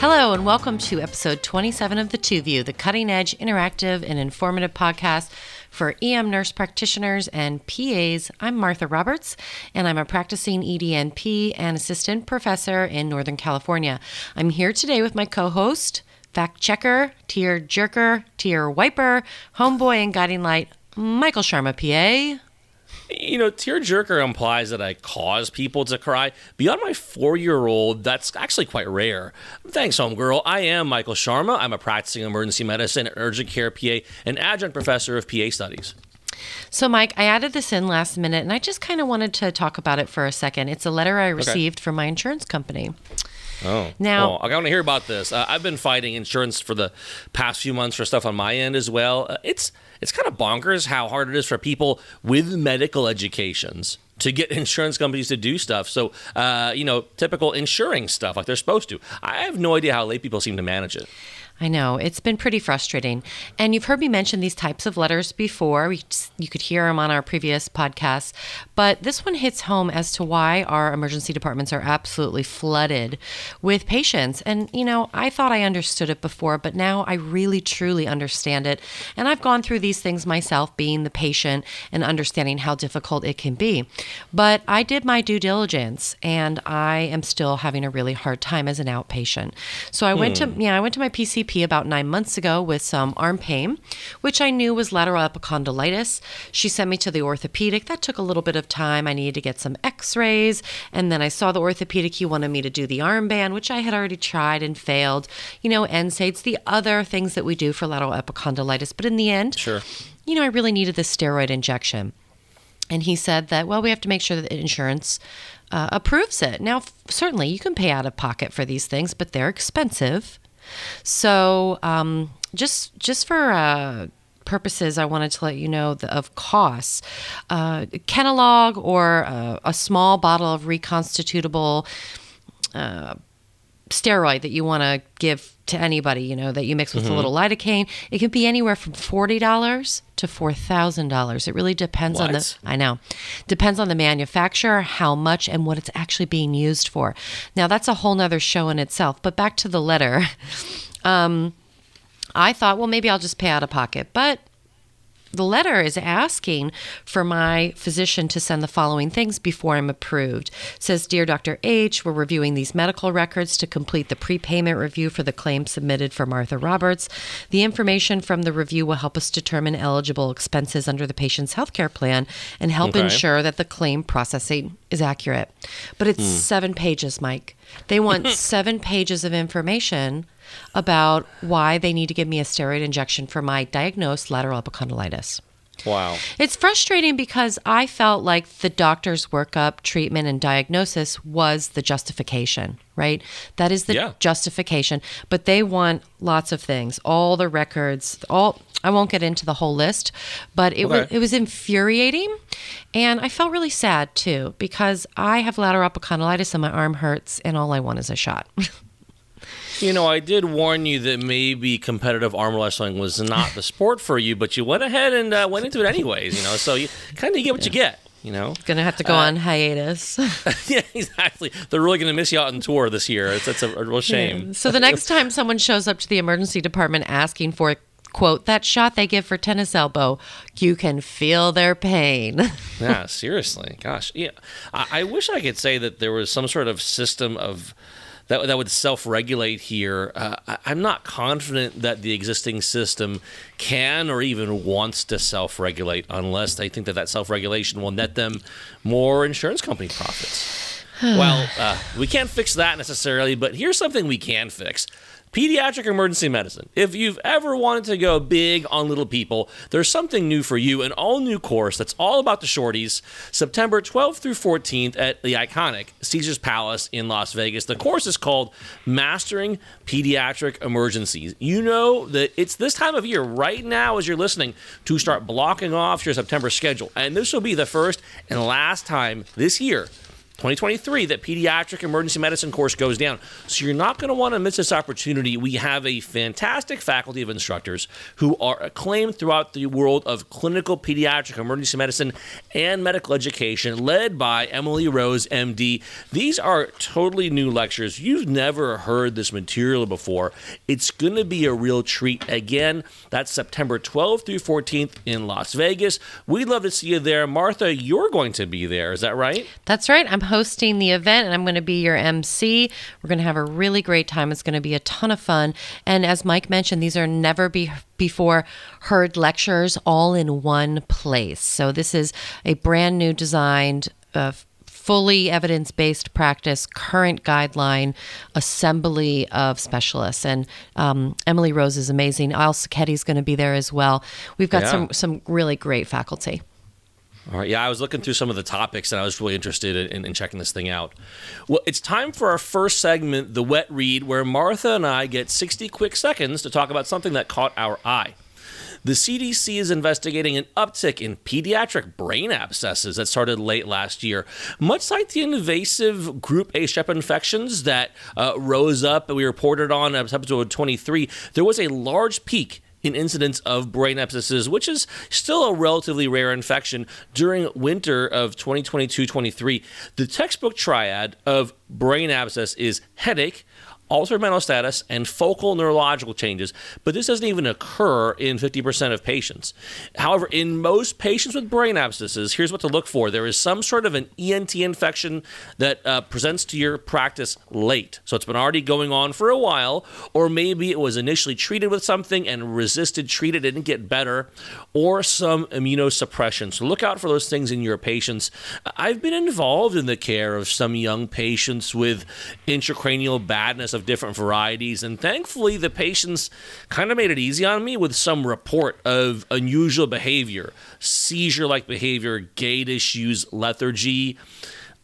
Hello, and welcome to episode 27 of The Two View, the cutting edge, interactive, and informative podcast for EM nurse practitioners and PAs. I'm Martha Roberts, and I'm a practicing EDNP and assistant professor in Northern California. I'm here today with my co host, fact checker, tear jerker, tear wiper, homeboy, and guiding light, Michael Sharma, PA you know, tearjerker implies that I cause people to cry. Beyond my four year old, that's actually quite rare. Thanks, homegirl. I am Michael Sharma. I'm a practicing emergency medicine urgent care PA and adjunct professor of PA studies. So, Mike, I added this in last minute and I just kind of wanted to talk about it for a second. It's a letter I received okay. from my insurance company. Oh, now well, I want to hear about this. Uh, I've been fighting insurance for the past few months for stuff on my end as well. Uh, it's it's kind of bonkers how hard it is for people with medical educations to get insurance companies to do stuff. So, uh, you know, typical insuring stuff like they're supposed to. I have no idea how lay people seem to manage it. I know. It's been pretty frustrating. And you've heard me mention these types of letters before. We, you could hear them on our previous podcasts. But this one hits home as to why our emergency departments are absolutely flooded with patients. And, you know, I thought I understood it before, but now I really, truly understand it. And I've gone through these things myself, being the patient and understanding how difficult it can be. But I did my due diligence and I am still having a really hard time as an outpatient. So I hmm. went to, hmm. yeah, I went to my PCP about nine months ago with some arm pain, which I knew was lateral epicondylitis. She sent me to the orthopedic. That took a little bit of time. I needed to get some x rays. And then I saw the orthopedic. He wanted me to do the armband, which I had already tried and failed. You know, NSAIDs, the other things that we do for lateral epicondylitis. But in the end, sure. you know, I really needed the steroid injection. And he said that, well, we have to make sure that insurance uh, approves it. Now, f- certainly you can pay out of pocket for these things, but they're expensive. So um, just just for uh, purposes, I wanted to let you know the, of costs. Uh, Kenalog or uh, a small bottle of reconstitutable uh, steroid that you want to give to anybody, you know, that you mix with mm-hmm. a little lidocaine, it can be anywhere from forty dollars to four thousand dollars. It really depends what? on the. I know, depends on the manufacturer, how much, and what it's actually being used for. Now that's a whole nother show in itself. But back to the letter. Um, I thought, well, maybe I'll just pay out of pocket, but the letter is asking for my physician to send the following things before I'm approved. It says, Dear Dr. H, we're reviewing these medical records to complete the prepayment review for the claim submitted for Martha Roberts. The information from the review will help us determine eligible expenses under the patient's health care plan and help okay. ensure that the claim processing is accurate. But it's hmm. seven pages, Mike. They want seven pages of information about why they need to give me a steroid injection for my diagnosed lateral epicondylitis. Wow. It's frustrating because I felt like the doctor's workup, treatment, and diagnosis was the justification, right? That is the yeah. justification. But they want lots of things, all the records, all. I won't get into the whole list, but it okay. was it was infuriating, and I felt really sad too because I have lateral epicondylitis and my arm hurts, and all I want is a shot. You know, I did warn you that maybe competitive arm wrestling was not the sport for you, but you went ahead and uh, went into it anyways. You know, so you kind of get what yeah. you get. You know, gonna have to go uh, on hiatus. yeah, exactly. They're really gonna miss you out on tour this year. It's that's a, a real shame. Yeah. So the next time someone shows up to the emergency department asking for quote that shot they give for tennis elbow you can feel their pain yeah seriously gosh yeah I, I, wish i could say that there was some sort of system of that, that would self regulate here. Uh, I, am not confident that the existing system can or even wants to self regulate unless they think that that self regulation will net them more insurance company profits. well, uh, we can't fix that necessarily, but here's something we can fix Pediatric emergency medicine. If you've ever wanted to go big on little people, there's something new for you an all new course that's all about the shorties, September 12th through 14th at the iconic Caesars Palace in Las Vegas. The course is called Mastering Pediatric Emergencies. You know that it's this time of year right now as you're listening to start blocking off your September schedule. And this will be the first and last time this year 2023, that pediatric emergency medicine course goes down. So you're not going to want to miss this opportunity. We have a fantastic faculty of instructors who are acclaimed throughout the world of clinical pediatric emergency medicine and medical education, led by Emily Rose, MD. These are totally new lectures. You've never heard this material before. It's going to be a real treat. Again, that's September 12th through 14th in Las Vegas. We'd love to see you there. Martha, you're going to be there. Is that right? That's right. I'm hosting the event and I'm going to be your MC. We're going to have a really great time. It's going to be a ton of fun. And as Mike mentioned, these are never be- before heard lectures all in one place. So this is a brand new designed uh, fully evidence based practice, current guideline assembly of specialists. And um, Emily Rose is amazing. Al Sacchetti is going to be there as well. We've got Yeah. some, some really great faculty. All right. Yeah, I was looking through some of the topics and I was really interested in, in checking this thing out. Well, it's time for our first segment, The Wet Read, where Martha and I get 60 quick seconds to talk about something that caught our eye. The CDC is investigating an uptick in pediatric brain abscesses that started late last year. Much like the invasive group A strep infections that uh, rose up and we reported on episode 23, there was a large peak in incidence of brain abscesses, which is still a relatively rare infection during winter of 2022-23. The textbook triad of brain abscess is headache, altered mental status, and focal neurological changes, but this doesn't even occur in 50% of patients. However, in most patients with brain abscesses, here's what to look for. There is some sort of an ENT infection that uh, presents to your practice late. So it's been already going on for a while, or maybe it was initially treated with something and resisted treated, didn't get better, or some immunosuppression. So look out for those things in your patients. I've been involved in the care of some young patients with intracranial badness of different varieties, and thankfully the patients kind of made it easy on me with some report of unusual behavior, seizure like behavior, gait issues, lethargy.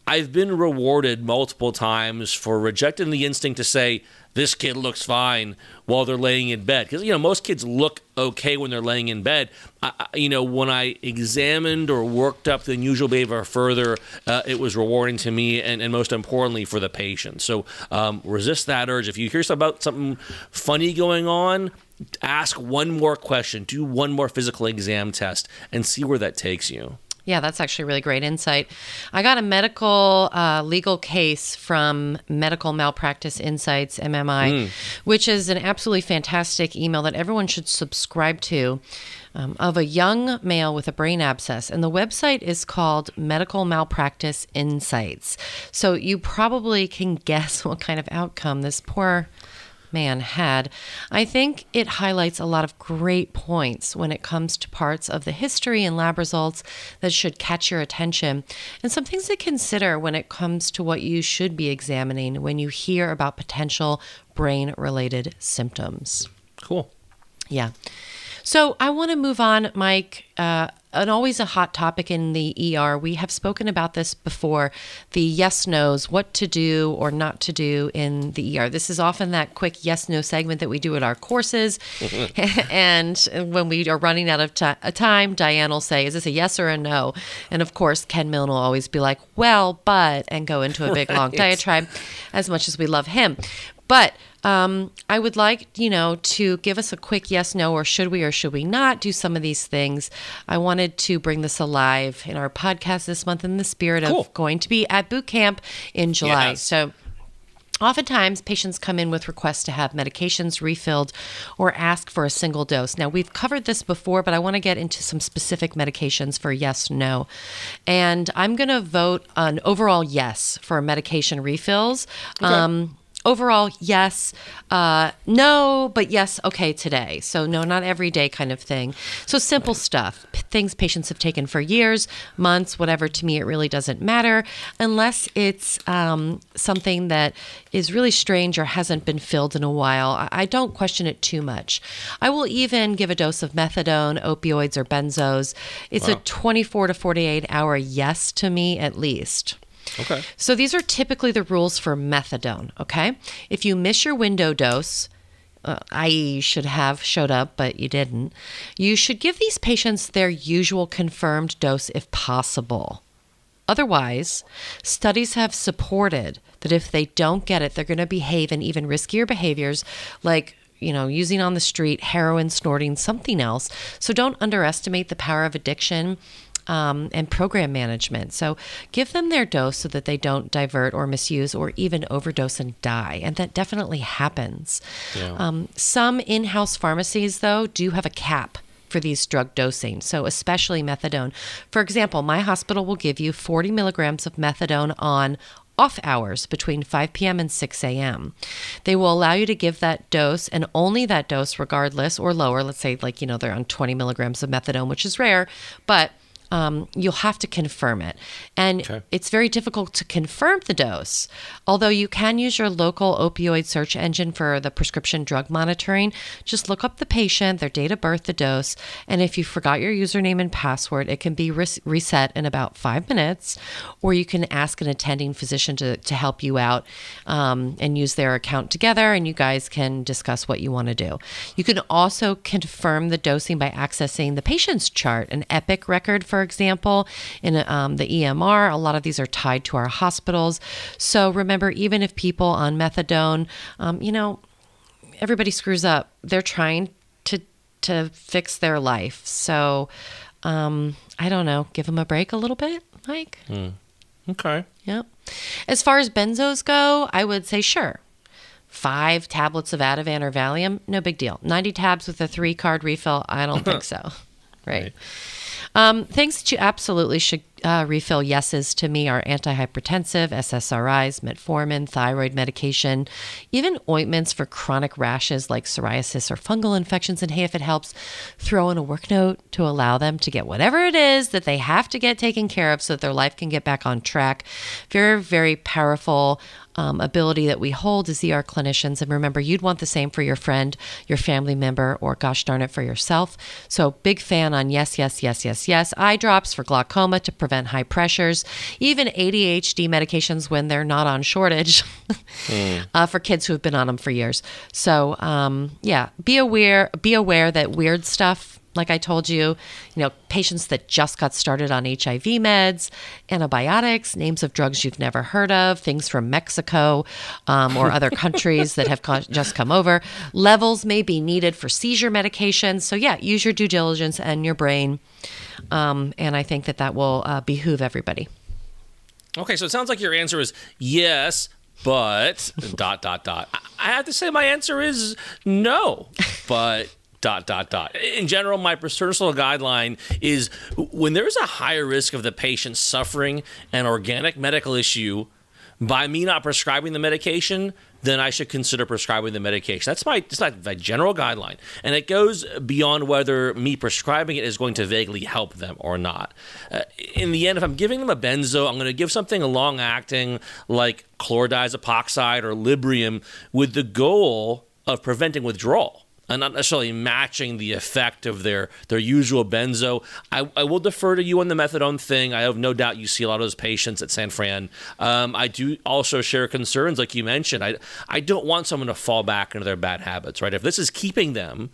I've been rewarded multiple times for rejecting the instinct to say, this kid looks fine while they're laying in bed. Because, you know, most kids look okay when they're laying in bed. I, you know, when I examined or worked up the unusual behavior further, uh, it was rewarding to me and, and most importantly for the patient. So um, resist that urge. If you hear about something funny going on, ask one more question, do one more physical exam test, and see where that takes you. Yeah, that's actually really great insight. I got a medical uh, legal case from Medical Malpractice Insights, MMI, which is an absolutely fantastic email that everyone should subscribe to. Um, of a young male with a brain abscess, and the website is called Medical Malpractice Insights. So you probably can guess what kind of outcome this poor man had. I think it highlights a lot of great points when it comes to parts of the history and lab results that should catch your attention, and some things to consider when it comes to what you should be examining when you hear about potential brain related symptoms. Cool. Yeah. So I want to move on, Mike. Uh, and always a hot topic in the ER. We have spoken about this before the yes nos, what to do or not to do in the ER. This is often that quick yes no segment that we do at our courses. and when we are running out of ti a time, Diane will say, Is this a yes or a no? And of course, Ken Milne will always be like, Well, but, and go into a big long diatribe as much as we love him. But um, I would like, you know, to give us a quick yes, no, or should we or should we not do some of these things. I wanted to bring this alive in our podcast this month in the spirit Cool. of going to be at boot camp in July. Yes. So Oftentimes, patients come in with requests to have medications refilled or ask for a single dose. Now, we've covered this before, but I want to get into some specific medications for yes, no. And I'm going to vote an overall yes for medication refills. Um, overall, yes, uh, no, but yes, okay today. So, no, not every day kind of thing. So, simple stuff, p- things patients have taken for years, months, whatever. To me, it really doesn't matter unless it's um, something that is really strange or hasn't been filled in a while. I, I don't question it too much. I will even give a dose of methadone, opioids, or benzos. It's a 24 to 48 hour yes to me at least. Okay. So these are typically the rules for methadone, okay? If you miss your window dose, uh, i.e., should have showed up, but you didn't, you should give these patients their usual confirmed dose if possible. Otherwise, studies have supported that if they don't get it, they're going to behave in even riskier behaviors like you know, using on the street, heroin, snorting, something else. So don't underestimate the power of addiction. Um, and program management. So give them their dose so that they don't divert or misuse or even overdose and die. And that definitely happens. Yeah. Um, some in house pharmacies, though, do have a cap for these drug dosing, so especially methadone. For example, my hospital will give you 40 milligrams of methadone on off hours between 5 p.m. and 6 a.m. They will allow you to give that dose and only that dose, regardless or lower. Let's say, like, you know, they're on 20 milligrams of methadone, which is rare, but um, you'll have to confirm it. And okay. it's very difficult to confirm the dose. Although you can use your local opioid search engine for the prescription drug monitoring, just look up the patient, their date of birth, the dose, and if you forgot your username and password, it can be res- reset in about five minutes, or you can ask an attending physician to, to help you out um, and use their account together, and you guys can discuss what you want to do. You can also confirm the dosing by accessing the patient's chart, an Epic record for for example, in um, the EMR. A lot of these are tied to our hospitals. So remember, even if people on methadone, um, you know, everybody screws up. They're trying to to fix their life. So um, I don't know. Give them a break a little bit, Mike. Mm. Okay. Yep. As far as benzos go, I would say sure. Five tablets of Ativan or Valium, no big deal. 90 tabs with a three card refill, I don't think so. Right. right. Um, things that you absolutely should uh, refill yeses to me are antihypertensive, SSRIs, metformin, thyroid medication, even ointments for chronic rashes like psoriasis or fungal infections. And hey, if it helps, throw in a work note to allow them to get whatever it is that they have to get taken care of so that their life can get back on track. Very, very powerful um, ability that we hold as ER clinicians. And remember, you'd want the same for your friend, your family member, or gosh darn it, for yourself. So, big fan on yes, yes, yes, yes, yes. Eye drops for glaucoma to prevent high pressures, even ADHD medications when they're not on shortage mm. uh, for kids who have been on them for years. So, um, yeah, be aware, be aware that weird stuff like I told you, you know, patients that just got started on HIV meds, antibiotics, names of drugs you've never heard of, things from Mexico um, or other countries that have just come over. Levels may be needed for seizure medication. So, yeah, use your due diligence and your brain. Um, and I think that that will uh, behoove everybody. Okay, so it sounds like your answer is yes, but dot dot dot. I have to say my answer is no, but dot dot dot. In general, my personal guideline is when there's a higher risk of the patient suffering an organic medical issue by me not prescribing the medication, then I should consider prescribing the medication. That's my that's my general guideline, and it goes beyond whether me prescribing it is going to vaguely help them or not. Uh, in the end, if I'm giving them a benzo, I'm going to give something long acting like chlordiazepoxide or Librium with the goal of preventing withdrawal and not necessarily matching the effect of their their usual benzo. I, I will defer to you on the methadone thing. I have no doubt you see a lot of those patients at San Fran. Um, I do also share concerns, like you mentioned. I I don't want someone to fall back into their bad habits, right? If this is keeping them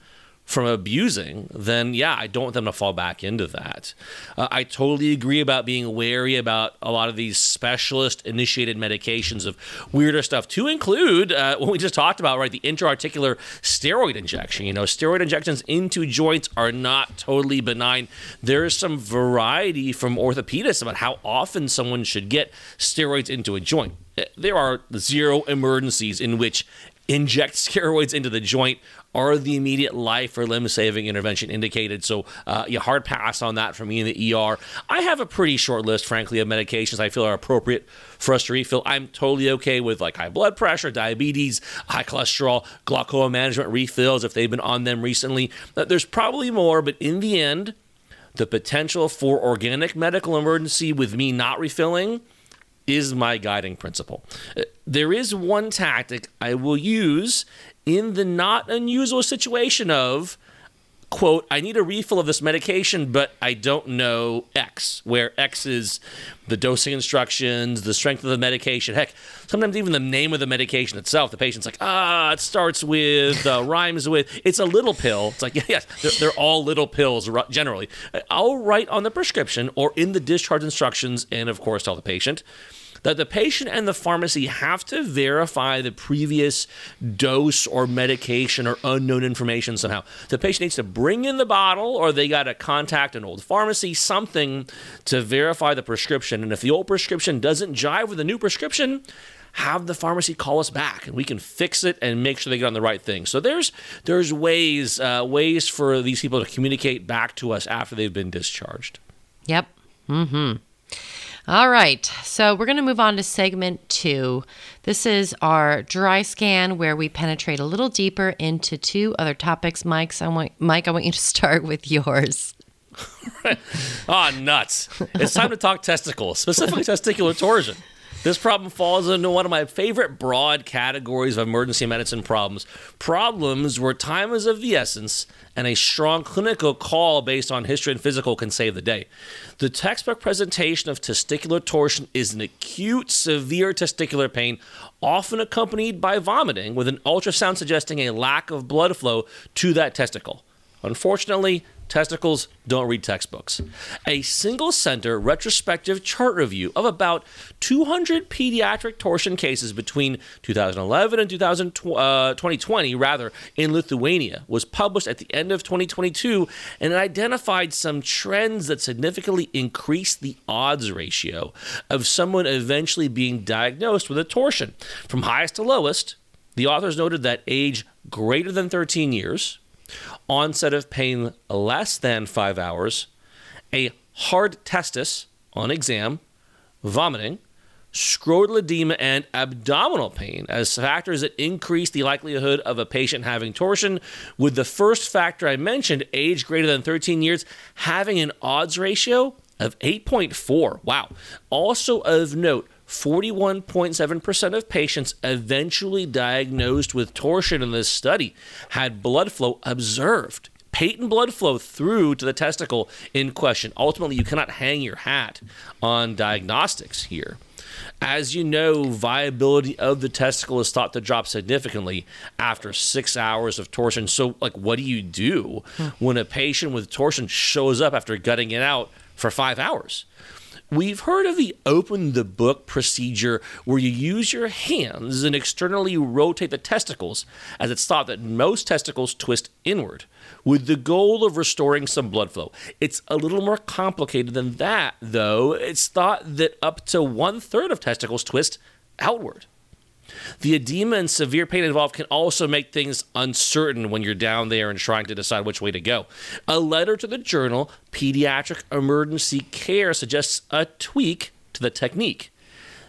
from abusing, then yeah, I don't want them to fall back into that. Uh, I totally agree about being wary about a lot of these specialist initiated medications of weirder stuff, to include uh, what we just talked about, right? The intra-articular steroid injection. You know, steroid injections into joints are not totally benign. There is some variety from orthopedists about how often someone should get steroids into a joint. There are zero emergencies in which inject steroids into the joint are the immediate life or limb saving intervention indicated? So, uh, you hard pass on that for me in the ER. I have a pretty short list, frankly, of medications I feel are appropriate for us to refill. I'm totally okay with like high blood pressure, diabetes, high cholesterol, glaucoma management refills if they've been on them recently. Uh, there's probably more, but in the end, the potential for organic medical emergency with me not refilling is my guiding principle. Uh, there is one tactic I will use in the not unusual situation of quote, I need a refill of this medication, but I don't know X, where X is the dosing instructions, the strength of the medication. Heck, sometimes even the name of the medication itself. The patient's like, ah, it starts with, uh, rhymes with. It's a little pill. It's like, yeah, yes, they're, they're all little pills generally. I'll write on the prescription or in the discharge instructions, and of course, tell the patient that the patient and the pharmacy have to verify the previous dose or medication or unknown information somehow. The patient needs to bring in the bottle or they got to contact an old pharmacy, something to verify the prescription. And if the old prescription doesn't jive with the new prescription, have the pharmacy call us back and we can fix it and make sure they get on the right thing. So there's there's ways uh, ways for these people to communicate back to us after they've been discharged. Yep. Mm-hmm. All right, so we're going to move on to segment two. This is our dry scan where we penetrate a little deeper into two other topics. Mike, I want Mike, I want you to start with yours. Ah, oh, nuts! It's time to talk testicles, specifically testicular torsion. This problem falls into one of my favorite broad categories of emergency medicine problems problems where time is of the essence and a strong clinical call based on history and physical can save the day. The textbook presentation of testicular torsion is an acute, severe testicular pain, often accompanied by vomiting, with an ultrasound suggesting a lack of blood flow to that testicle. Unfortunately, testicles don't read textbooks. A single center retrospective chart review of about 200 pediatric torsion cases between 2011 and 2020, uh, rather, in Lithuania was published at the end of 2022 and it identified some trends that significantly increased the odds ratio of someone eventually being diagnosed with a torsion. From highest to lowest, the authors noted that age greater than 13 years, onset of pain less than five hours, a hard testis on exam, vomiting, scrotal edema, and abdominal pain as factors that increase the likelihood of a patient having torsion, with the first factor I mentioned, age greater than 13 years, having an odds ratio of 8.4. Wow. Also of note, 41.7% of patients eventually diagnosed with torsion in this study had blood flow observed. Patent blood flow through to the testicle in question. Ultimately, you cannot hang your hat on diagnostics here. As you know, viability of the testicle is thought to drop significantly after six hours of torsion. So, like, what do you do hmm. when a patient with torsion shows up after gutting it out for five hours? We've heard of the open the book procedure where you use your hands and externally rotate the testicles, as it's thought that most testicles twist inward, with the goal of restoring some blood flow. It's a little more complicated than that, though. It's thought that up to one third of testicles twist outward. The edema and severe pain involved can also make things uncertain when you're down there and trying to decide which way to go. A letter to the journal Pediatric Emergency Care suggests a tweak to the technique.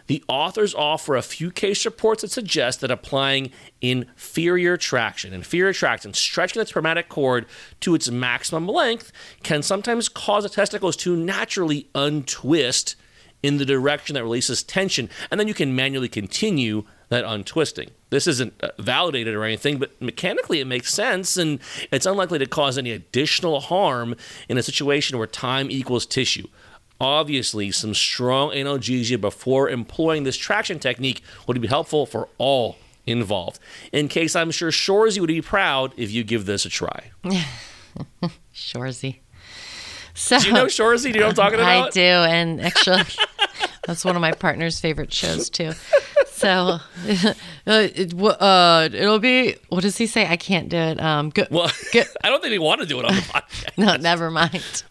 The authors offer a few case reports that suggest that applying inferior traction, inferior traction, stretching the spermatic cord to its maximum length, can sometimes cause the testicles to naturally untwist in the direction that releases tension, and then you can manually continue that untwisting. This isn't uh, validated or anything, but mechanically it makes sense, and it's unlikely to cause any additional harm in a situation where time equals tissue. Obviously, some strong analgesia before employing this traction technique would be helpful for all involved. In case I'm sure Shoresy would be proud if you give this a try. Shoresy. So, do you know Shoresy? Do you know what I'm talking about? I do, and actually, that's one of my partner's favorite shows too. So, uh, it, uh, it'll be. What does he say? I can't do it. Um, go, well, go. I don't think he want to do it on the podcast. no, never mind.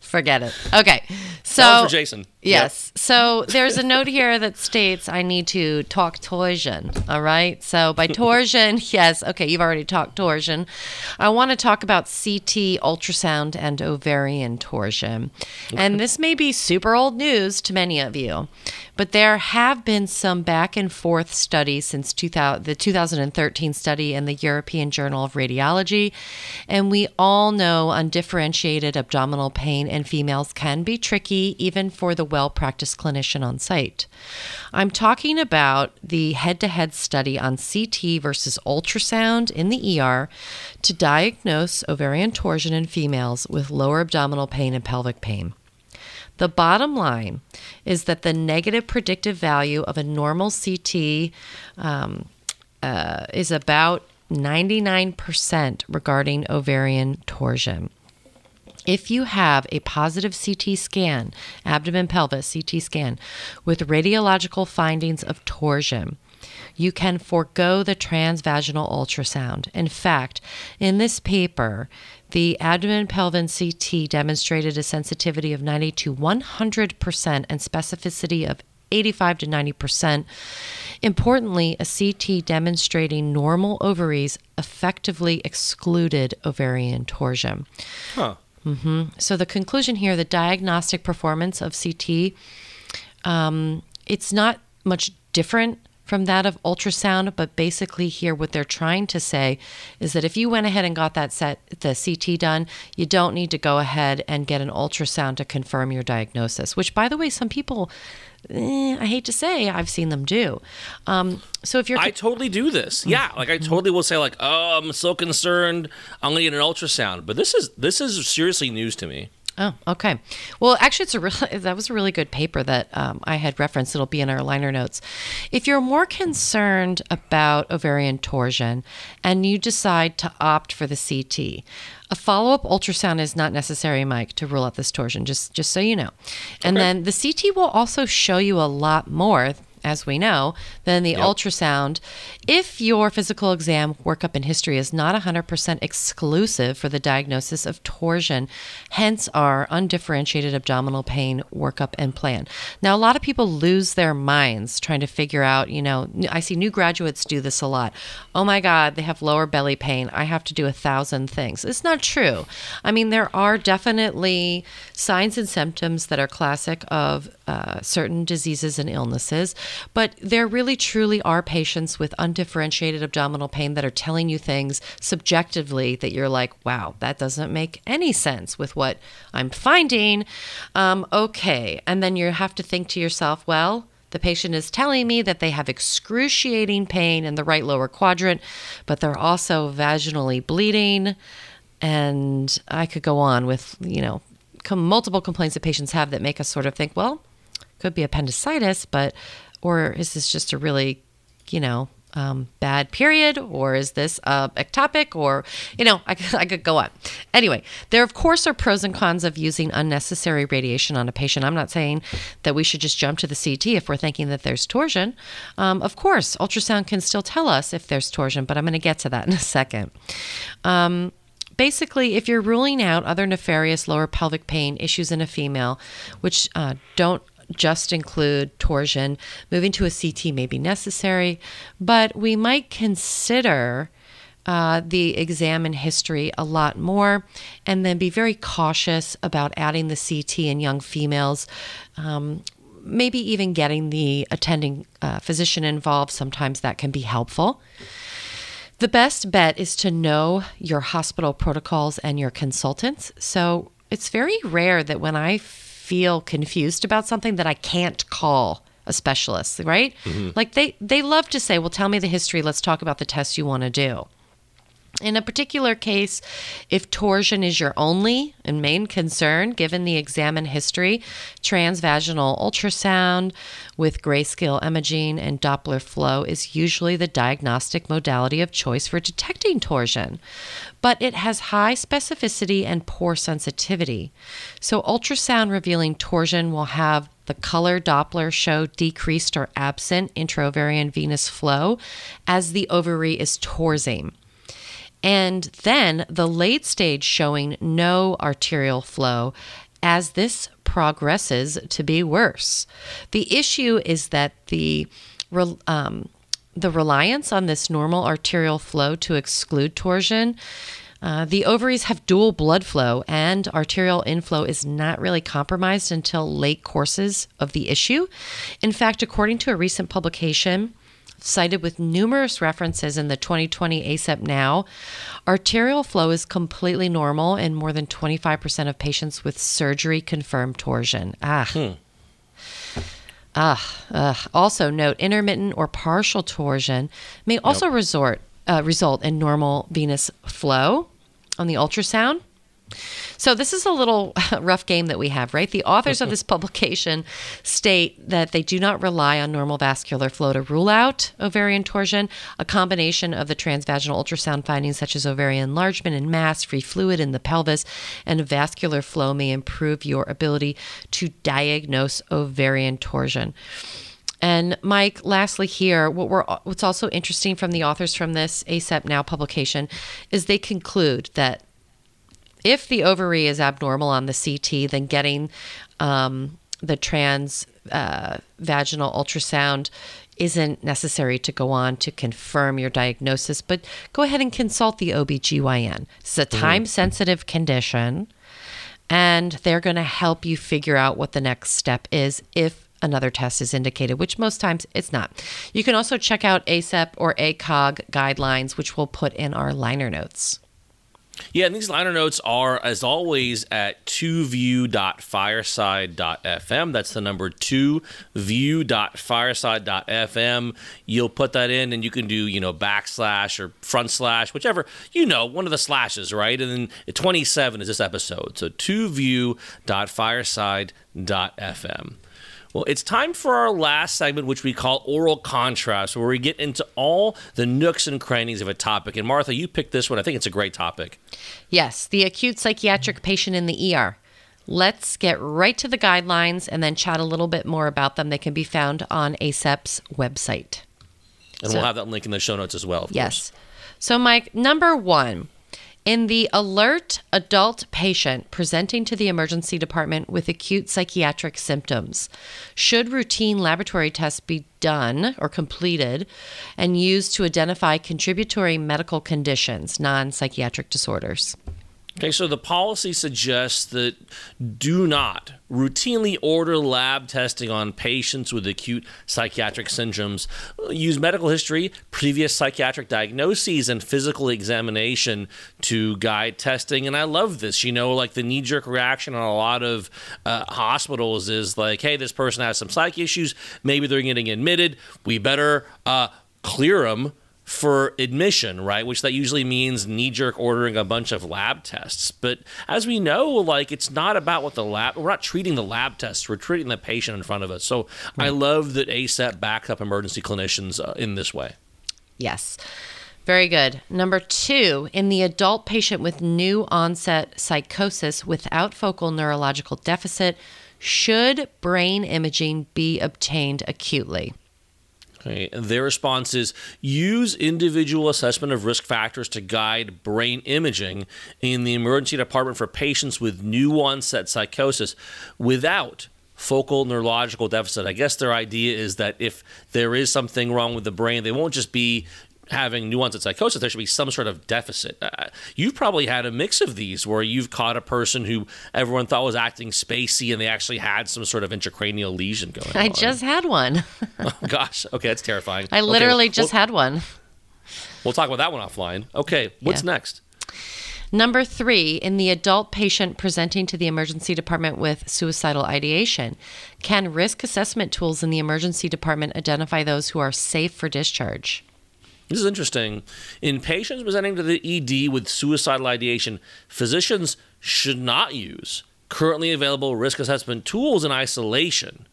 Forget it. Okay. So for Jason. Yes. Yep. So there's a note here that states I need to talk torsion. All right. So by torsion, yes. Okay. You've already talked torsion. I want to talk about CT ultrasound and ovarian torsion. And this may be super old news to many of you, but there have been some back and forth studies since 2000, the 2013 study in the European Journal of Radiology. And we all know undifferentiated abdominal pain in females can be tricky, even for the well practiced clinician on site. I'm talking about the head to head study on CT versus ultrasound in the ER to diagnose ovarian torsion in females with lower abdominal pain and pelvic pain. The bottom line is that the negative predictive value of a normal CT um, uh, is about 99% regarding ovarian torsion. If you have a positive CT scan, abdomen pelvis CT scan, with radiological findings of torsion, you can forego the transvaginal ultrasound. In fact, in this paper, the abdomen pelvis CT demonstrated a sensitivity of 90 to 100% and specificity of 85 to 90%. Importantly, a CT demonstrating normal ovaries effectively excluded ovarian torsion. Huh. Hmm So the conclusion here, the diagnostic performance of CT, um, it's not much different from that of ultrasound, but basically here what they're trying to say is that if you went ahead and got that set the CT done, you don't need to go ahead and get an ultrasound to confirm your diagnosis. Which, by the way, some people. Eh, I hate to say, I've seen them do. Um, so if you're, I totally do this. Yeah, like I totally will say like, "Oh, I'm so concerned. I'm going to get an ultrasound." But this is this is seriously news to me. Oh, okay. Well, actually, it's a really that was a really good paper that um, I had referenced. It'll be in our liner notes. If you're more concerned about ovarian torsion and you decide to opt for the CT, a follow-up ultrasound is not necessary, Mike, to rule out this torsion. Just just so you know. And Okay. then the CT will also show you a lot more. As we know, than the Yep. ultrasound. If your physical exam workup and history is not 100% exclusive for the diagnosis of torsion, hence our undifferentiated abdominal pain workup and plan. Now, a lot of people lose their minds trying to figure out, you know, I see new graduates do this a lot. Oh my God, they have lower belly pain. I have to do a thousand things. It's not true. I mean, there are definitely signs and symptoms that are classic of uh, certain diseases and illnesses, but there really truly are patients with undifferentiated abdominal pain that are telling you things subjectively that you're like, wow, that doesn't make any sense with what I'm finding. Um, okay. And then you have to think to yourself, well, the patient is telling me that they have excruciating pain in the right lower quadrant, but they're also vaginally bleeding. And I could go on with, you know, multiple complaints that patients have that make us sort of think, well, could be appendicitis, but, or is this just a really, you know, um, bad period, or is this uh, ectopic, or you know, I, could- I could go on. Anyway, there of course are pros and cons of using unnecessary radiation on a patient. I'm not saying that we should just jump to the CT if we're thinking that there's torsion. Um, of course, ultrasound can still tell us if there's torsion, but I'm going to get to that in a second. Um, basically, if you're ruling out other nefarious lower pelvic pain issues in a female, which uh, don't just include torsion, moving to a CT may be necessary, but we might consider. Uh, the exam and history a lot more, and then be very cautious about adding the CT in young females. Um, maybe even getting the attending uh, physician involved. Sometimes that can be helpful. The best bet is to know your hospital protocols and your consultants. So it's very rare that when I feel confused about something that I can't call a specialist, right? Mm-hmm. Like they they love to say, "Well, tell me the history. Let's talk about the tests you want to do." In a particular case, if torsion is your only and main concern, given the examine history, transvaginal ultrasound with grayscale imaging and Doppler flow is usually the diagnostic modality of choice for detecting torsion. But it has high specificity and poor sensitivity. So, ultrasound revealing torsion will have the color Doppler show decreased or absent intraovarian venous flow as the ovary is torsing. And then the late stage showing no arterial flow as this progresses to be worse. The issue is that the um, the reliance on this normal arterial flow to exclude torsion. Uh, the ovaries have dual blood flow, and arterial inflow is not really compromised until late courses of the issue. In fact, according to a recent publication, cited with numerous references in the 2020 ACEP Now, arterial flow is completely normal in more than 25% of patients with surgery confirmed torsion. Ah. Ah, uh, also note intermittent or partial torsion may also resort uh, result in normal venous flow on the ultrasound. So this is a little rough game that we have, right? The authors of this publication state that they do not rely on normal vascular flow to rule out ovarian torsion. A combination of the transvaginal ultrasound findings, such as ovarian enlargement and mass, free fluid in the pelvis, and vascular flow, may improve your ability to diagnose ovarian torsion. And Mike, lastly here, what we're what's also interesting from the authors from this ACEP Now publication is they conclude that if the ovary is abnormal on the CT, then getting um, the trans uh, vaginal ultrasound isn't necessary to go on to confirm your diagnosis, but go ahead and consult the OBGYN. It's a time sensitive condition, and they're going to help you figure out what the next step is if another test is indicated, which most times it's not. You can also check out ACEP or ACOG guidelines, which we'll put in our liner notes. Yeah, and these liner notes are, as always, at 2view.fireside.fm. That's the number 2view.fireside.fm. You'll put that in, and you can do, you know, backslash or front slash, whichever, you know, one of the slashes, right? And then 27 is this episode. So 2view.fireside.fm. Well, it's time for our last segment, which we call Oral Contrast, where we get into all the nooks and crannies of a topic. And Martha, you picked this one. I think it's a great topic. Yes, the acute psychiatric patient in the ER. Let's get right to the guidelines and then chat a little bit more about them. They can be found on ACEP's website. And So- we'll have that link in the show notes as well. Yes. So, Mike, number one, in the alert adult patient presenting to the emergency department with acute psychiatric symptoms, should routine laboratory tests be done or completed and used to identify contributory medical conditions, non psychiatric disorders? Okay, so the policy suggests that do not routinely order lab testing on patients with acute psychiatric syndromes. Use medical history, previous psychiatric diagnoses, and physical examination to guide testing. And I love this. You know, like the knee jerk reaction on a lot of uh, hospitals is like, hey, this person has some psych issues. Maybe they're getting admitted. We better uh, clear them for admission, right? Which that usually means knee jerk ordering a bunch of lab tests. But as we know, like it's not about what the lab, we're not treating the lab tests, we're treating the patient in front of us. So I love that ACEP backs up emergency clinicians uh, in this way. Yes. Very good. Number two, in the adult patient with new onset psychosis without focal neurological deficit, should brain imaging be obtained acutely? Okay, their response is use individual assessment of risk factors to guide brain imaging in the emergency department for patients with new onset psychosis without focal neurological deficit. I guess their idea is that if there is something wrong with the brain, they won't just be having onset psychosis, there should be some sort of deficit. Uh, you've probably had a mix of these where you've caught a person who everyone thought was acting spacey and they actually had some sort of intracranial lesion going on. I on. just had one. Oh, gosh. Okay, that's terrifying. I Okay, literally we'll- just had one. We'll talk about that one offline. Okay, what's Yeah. next? Number three, in the adult patient presenting to the emergency department with suicidal ideation, can risk assessment tools in the emergency department identify those who are safe for discharge? This is interesting. In patients presenting to the ED with suicidal ideation, physicians should not use currently available risk assessment tools in isolation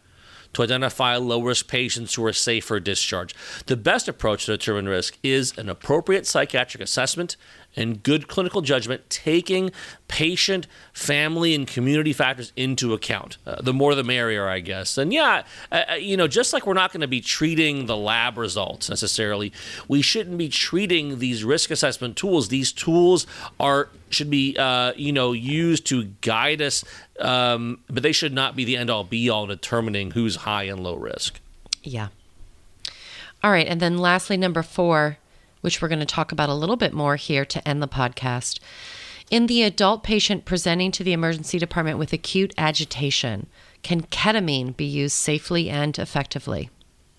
to identify low risk patients who are safe for discharge. The best approach to determine risk is an appropriate psychiatric assessment and good clinical judgment, taking patient, family, and community factors into account. Uh, the more the merrier, I guess. And yeah, uh, uh, you know, just like we're not going to be treating the lab results necessarily, we shouldn't be treating these risk assessment tools. These tools are should be uh, you know used to guide us, um, but they should not be the end all be all in determining who's high and low risk. Yeah. All right. And then lastly, number four, which we're going to talk about a little bit more here to end the podcast. In the adult patient presenting to the emergency department with acute agitation, can ketamine be used safely and effectively?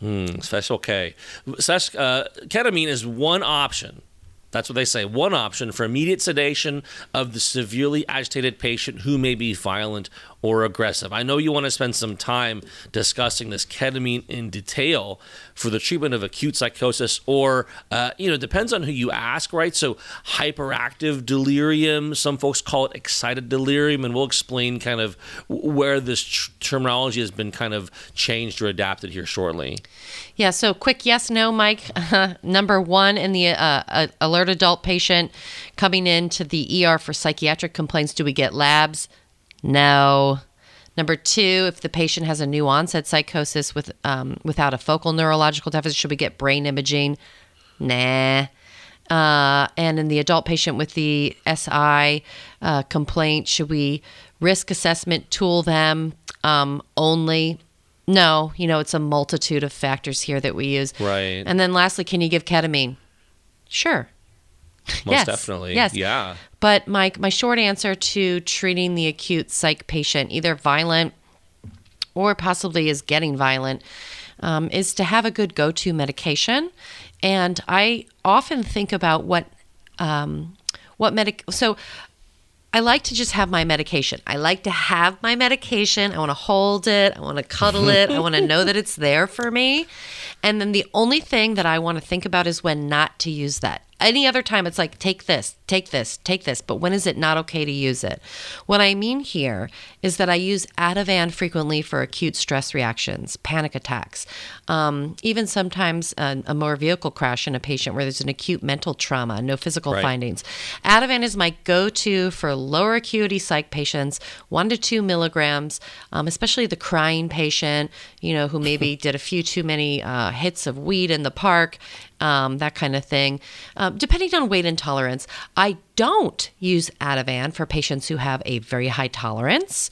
Hmm, Special K. Uh, ketamine is one option That's what they say. One option for immediate sedation of the severely agitated patient who may be violent or aggressive. I know you want to spend some time discussing this ketamine in detail for the treatment of acute psychosis, or, uh, you know, depends on who you ask, right? So, hyperactive delirium, some folks call it excited delirium, and we'll explain kind of where this tr- terminology has been kind of changed or adapted here shortly. Yeah, so quick yes, no, Mike. number one in the uh, alert adult patient coming into the ER for psychiatric complaints, do we get labs? No. Number two, if the patient has a new onset psychosis with um, without a focal neurological deficit, should we get brain imaging? Nah. Uh, and in the adult patient with the SI uh, complaint, should we risk assessment tool them um, only? No, you know, it's a multitude of factors here that we use. Right. And then lastly, can you give ketamine? Sure. Most yes. definitely. Yes. Yeah. But my my short answer to treating the acute psych patient, either violent or possibly is getting violent, um, is to have a good go-to medication. And I often think about what um, what medic. So I like to just have my medication. I like to have my medication. I want to hold it. I want to cuddle it. I want to know that it's there for me. And then the only thing that I want to think about is when not to use that. Any other time, it's like, take this, take this, take this. But when is it not okay to use it? What I mean here is that I use Ativan frequently for acute stress reactions, panic attacks, um, even sometimes a, a motor vehicle crash in a patient where there's an acute mental trauma, no physical right. findings. Ativan is my go to for lower acuity psych patients, one to two milligrams, um, especially the crying patient, you know, who maybe did a few too many uh, hits of weed in the park um, that kind of thing. Um, depending on weight intolerance, I don't use Ativan for patients who have a very high tolerance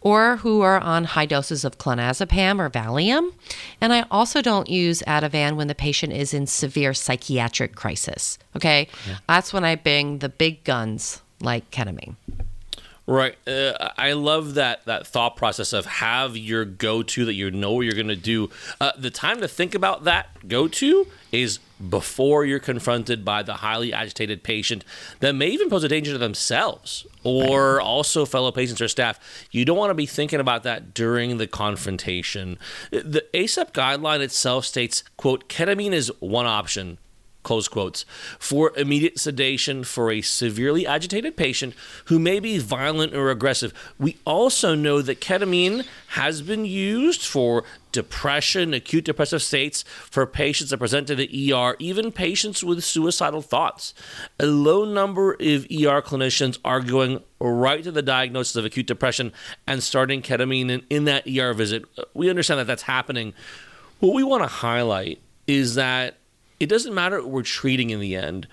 or who are on high doses of clonazepam or Valium. And I also don't use Ativan when the patient is in severe psychiatric crisis. Okay. Yeah. That's when I bring the big guns like ketamine. Right. Uh, I love that that thought process of have your go to that you know you're going to do. Uh, the time to think about that go to is before you're confronted by the highly agitated patient that may even pose a danger to themselves or also fellow patients or staff. You don't want to be thinking about that during the confrontation. The ACEP guideline itself states, quote, ketamine is one option close quotes, for immediate sedation for a severely agitated patient who may be violent or aggressive. We also know that ketamine has been used for depression, acute depressive states for patients that present to the ER, even patients with suicidal thoughts. A low number of ER clinicians are going right to the diagnosis of acute depression and starting ketamine in, in that ER visit. We understand that that's happening. What we want to highlight is that it doesn't matter what we're treating in the end.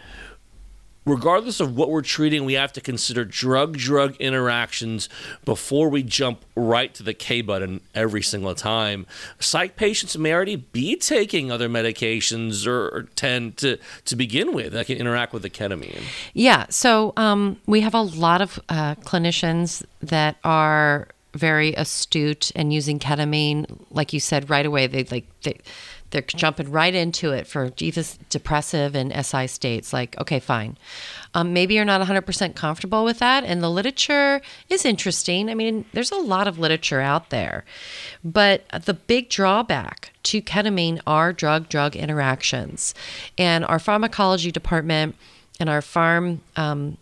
Regardless of what we're treating, we have to consider drug drug interactions before we jump right to the K button every single time. Psych patients may already be taking other medications or, or tend to, to begin with that can interact with the ketamine. Yeah. So um, we have a lot of uh, clinicians that are very astute and using ketamine, like you said, right away. They like they they're jumping right into it for Jesus depressive and SI states. Like, okay, fine. Um, maybe you're not 100% comfortable with that. And the literature is interesting. I mean, there's a lot of literature out there. But the big drawback to ketamine are drug drug interactions. And our pharmacology department and our pharm um,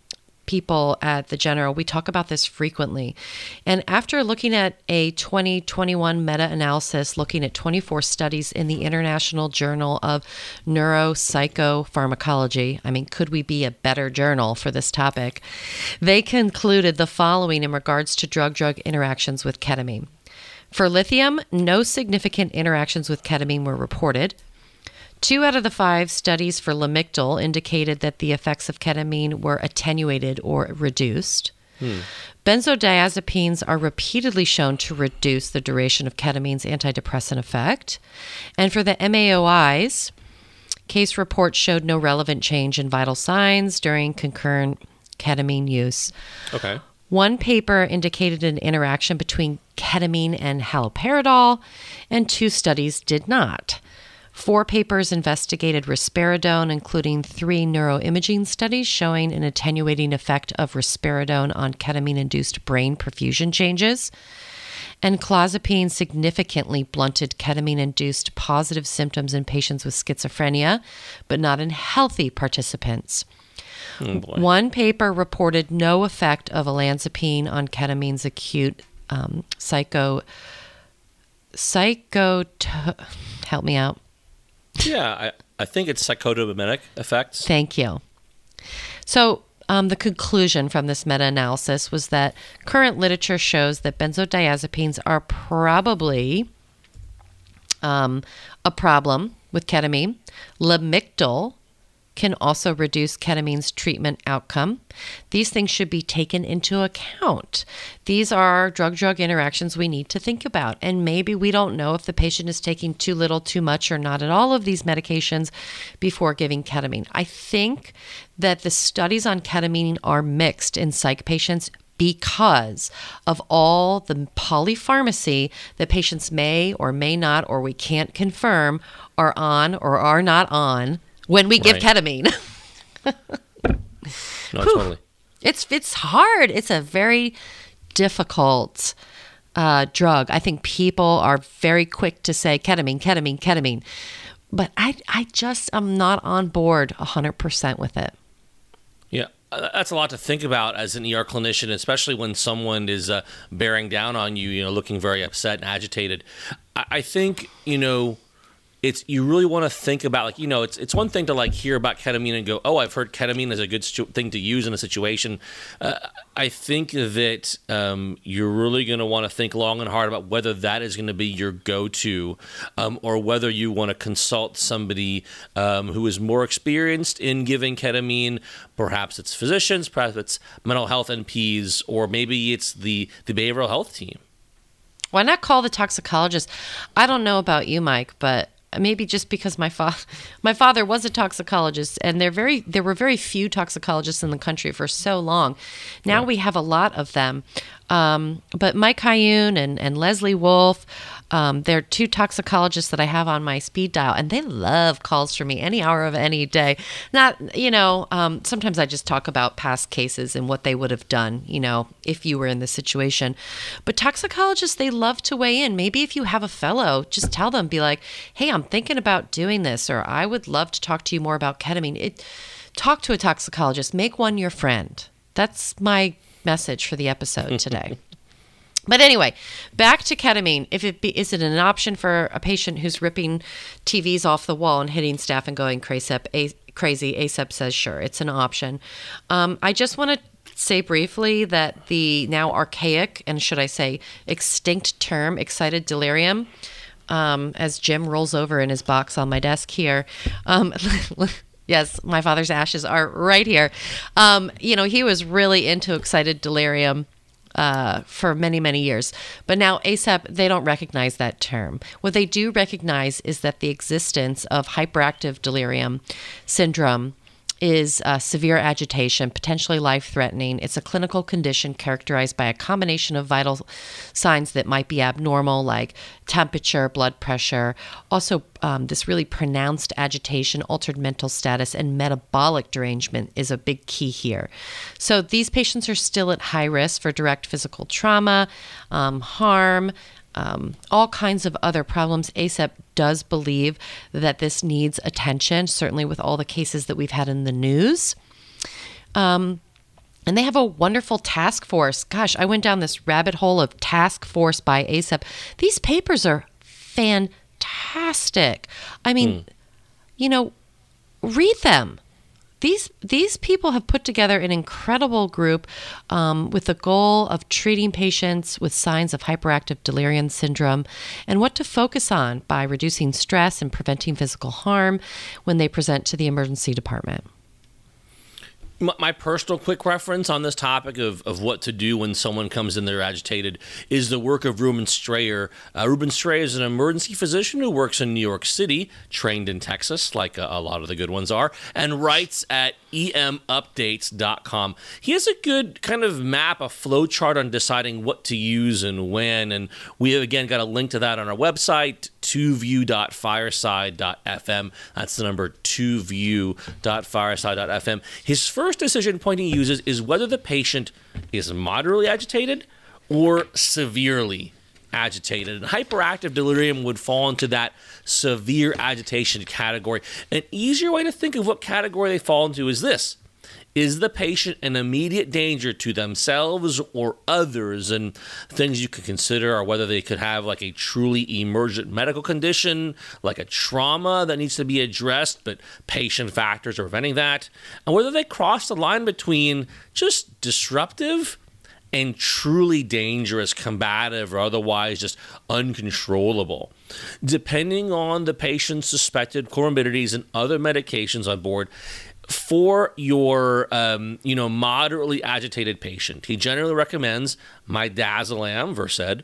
people at the General, we talk about this frequently. And after looking at a 2021 meta analysis, looking at 24 studies in the International Journal of Neuropsychopharmacology, I mean, could we be a better journal for this topic? They concluded the following in regards to drug drug interactions with ketamine. For lithium, no significant interactions with ketamine were reported. Two out of the five studies for Lamictal indicated that the effects of ketamine were attenuated or reduced. Hmm. Benzodiazepines are repeatedly shown to reduce the duration of ketamine's antidepressant effect. And for the MAOIs, case reports showed no relevant change in vital signs during concurrent ketamine use. Okay. One paper indicated an interaction between ketamine and haloperidol, and two studies did not. Four papers investigated risperidone, including three neuroimaging studies showing an attenuating effect of risperidone on ketamine induced brain perfusion changes. And clozapine significantly blunted ketamine induced positive symptoms in patients with schizophrenia, but not in healthy participants. Oh, One paper reported no effect of olanzapine on ketamine's acute um, psycho psycho help me out Yeah, I, I think it's psychotomimetic effects. Thank you. So, um, the conclusion from this meta analysis was that current literature shows that benzodiazepines are probably um, a problem with ketamine. Lamictal can also reduce ketamine's treatment outcome. These things should be taken into account. These are drug drug interactions we need to think about. And maybe we don't know if the patient is taking too little, too much, or not at all of these medications before giving ketamine. I think that the studies on ketamine are mixed in psych patients because of all the polypharmacy that patients may or may not, or we can't confirm, are on or are not on when we give Right. ketamine. No, totally. It's it's hard. It's a very difficult uh, drug. I think people are very quick to say ketamine, ketamine, ketamine, but I I just am not on board hundred percent with it. Yeah, uh, that's a lot to think about as an ER clinician, especially when someone is uh, bearing down on you, you know, looking very upset and agitated. I, I think, you know, it's you really want to think about like you know it's it's one thing to like hear about ketamine and go oh I've heard ketamine is a good thing to use in a situation. Uh, I think that um, you're really going to want to think long and hard about whether that is going to be your go-to, um, or whether you want to consult somebody um, who is more experienced in giving ketamine. Perhaps it's physicians, perhaps it's mental health NPs, or maybe it's the the behavioral health team. Why not call the toxicologist? I don't know about you, Mike, but maybe just because my father my father was a toxicologist and there very there were very few toxicologists in the country for so long. Now we have a lot of them. Um, but Mike Hyun and, and Leslie Wolf, um, they're two toxicologists that I have on my speed dial, and they love calls from me any hour of any day. Not, you know, um, sometimes I just talk about past cases and what they would have done, you know, if you were in the situation. But toxicologists, they love to weigh in. Maybe if you have a fellow, just tell them, be like, hey, I'm thinking about doing this, or I would love to talk to you more about ketamine. It, talk to a toxicologist, make one your friend. That's my message for the episode today. But anyway, back to ketamine. If it be, is it an option for a patient who's ripping TVs off the wall and hitting staff and going crazy? A, crazy. ACEP says sure, it's an option. Um, I just want to say briefly that the now archaic and should I say extinct term excited delirium. Um, as Jim rolls over in his box on my desk here, um, Yes, my father's ashes are right here. Um, you know, he was really into excited delirium uh, for many, many years. But now ACEP, they don't recognize that term. What they do recognize is that the existence of hyperactive delirium syndrome is uh, severe agitation, potentially life threatening. It's a clinical condition characterized by a combination of vital signs that might be abnormal, like temperature, blood pressure, also um, this really pronounced agitation, altered mental status, and metabolic derangement is a big key here. So these patients are still at high risk for direct physical trauma, um, harm, um, all kinds of other problems. ACEP does believe that this needs attention, certainly with all the cases that we've had in the news. Um, and they have a wonderful task force. Gosh, I went down this rabbit hole of task force by ACEP. These papers are fantastic. I mean, you know, read them. These these people have put together an incredible group um, with the goal of treating patients with signs of hyperactive delirium syndrome and what to focus on by reducing stress and preventing physical harm when they present to the emergency department. My, personal quick reference on this topic of, of what to do when someone comes in there agitated is the work of Reuben Strayer. Uh, Reuben Strayer is an emergency physician who works in New York City, trained in Texas, like a, a lot of the good ones are, and writes at emupdates.com. He has a good kind of map, a flow chart on deciding what to use and when. And we have again got a link to that on our website twoview.fireside.fm. That's the number twoview.fireside.fm. His first decision point he uses is whether the patient is moderately agitated or severely agitated. And hyperactive delirium would fall into that severe agitation category. An easier way to think of what category they fall into is this is the patient an immediate danger to themselves or others? And things you could consider are whether they could have like a truly emergent medical condition, like a trauma that needs to be addressed, but patient factors are preventing that, and whether they cross the line between just disruptive and truly dangerous, combative, or otherwise just uncontrollable. Depending on the patient's suspected comorbidities and other medications on board, for your um, you know moderately agitated patient, he generally recommends midazolam, Versed,